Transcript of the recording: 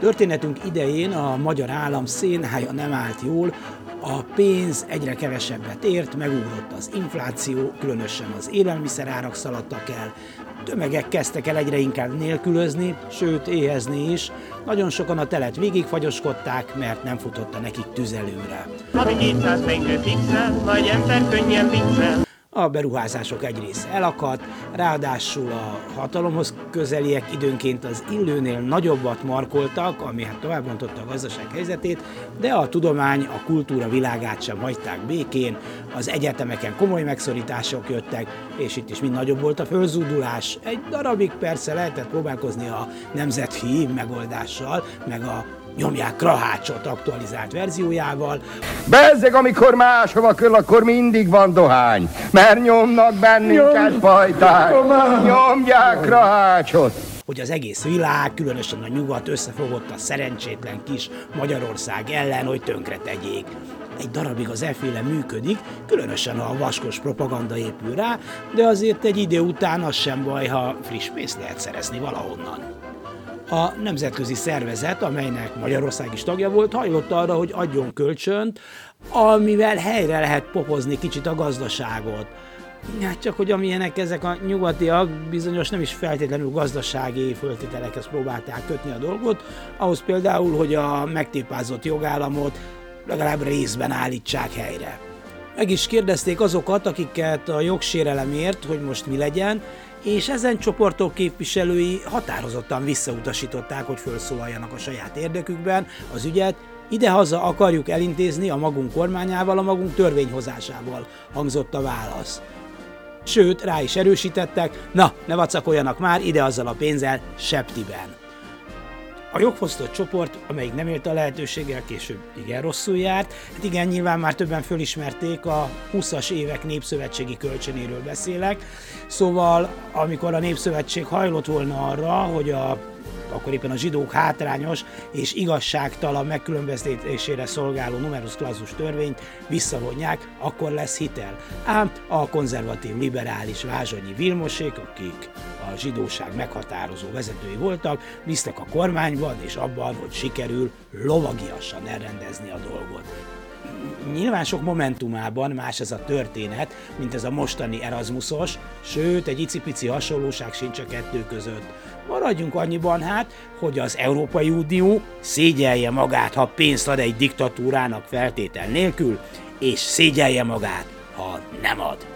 Történetünk idején a magyar állam szénhája nem állt jól, a pénz egyre kevesebbet ért, megugrott az infláció, különösen az élelmiszerárak szaladtak el, tömegek kezdtek el egyre inkább nélkülözni, sőt éhezni is. Nagyon sokan a telet végigfagyoskodták, mert nem futotta nekik tüzelőre. Havi 200 fixel, vagy ember könnyen pixel a beruházások egy része elakadt, ráadásul a hatalomhoz közeliek időnként az illőnél nagyobbat markoltak, ami hát tovább a gazdaság helyzetét, de a tudomány, a kultúra világát sem hagyták békén, az egyetemeken komoly megszorítások jöttek, és itt is mind nagyobb volt a fölzúdulás. Egy darabig persze lehetett próbálkozni a nemzeti megoldással, meg a nyomják Krahácsot aktualizált verziójával. Bezzeg, amikor máshova köl, akkor mindig van dohány, mert nyomnak bennünket Nyom. fajták, nyomják Krahácsot hogy az egész világ, különösen a nyugat összefogott a szerencsétlen kis Magyarország ellen, hogy tönkre tegyék. Egy darabig az efféle működik, különösen ha a vaskos propaganda épül rá, de azért egy idő után az sem baj, ha friss pénzt lehet szerezni valahonnan a nemzetközi szervezet, amelynek Magyarország is tagja volt, hajlott arra, hogy adjon kölcsönt, amivel helyre lehet popozni kicsit a gazdaságot. Hát csak hogy amilyenek ezek a nyugatiak, bizonyos nem is feltétlenül gazdasági föltételekhez próbálták kötni a dolgot, ahhoz például, hogy a megtépázott jogállamot legalább részben állítsák helyre. Meg is kérdezték azokat, akiket a jogsérelemért, hogy most mi legyen, és ezen csoportok képviselői határozottan visszautasították, hogy felszólaljanak a saját érdekükben az ügyet, idehaza akarjuk elintézni a magunk kormányával, a magunk törvényhozásával, hangzott a válasz. Sőt, rá is erősítettek, na, ne vacakoljanak már, ide azzal a pénzzel, septiben. A jogfosztott csoport, amelyik nem élt a lehetőséggel, később igen rosszul járt. Hát igen, nyilván már többen fölismerték, a 20-as évek népszövetségi kölcsönéről beszélek. Szóval, amikor a népszövetség hajlott volna arra, hogy a akkor éppen a zsidók hátrányos és igazságtalan megkülönböztetésére szolgáló numerus clausus törvényt visszavonják, akkor lesz hitel. Ám a konzervatív liberális Vázsonyi Vilmosék, akik a zsidóság meghatározó vezetői voltak, bíztak a kormányban és abban, hogy sikerül lovagiasan elrendezni a dolgot nyilván sok momentumában más ez a történet, mint ez a mostani Erasmusos, sőt, egy icipici hasonlóság sincs a kettő között. Maradjunk annyiban hát, hogy az Európai Unió szégyelje magát, ha pénzt ad egy diktatúrának feltétel nélkül, és szégyelje magát, ha nem ad.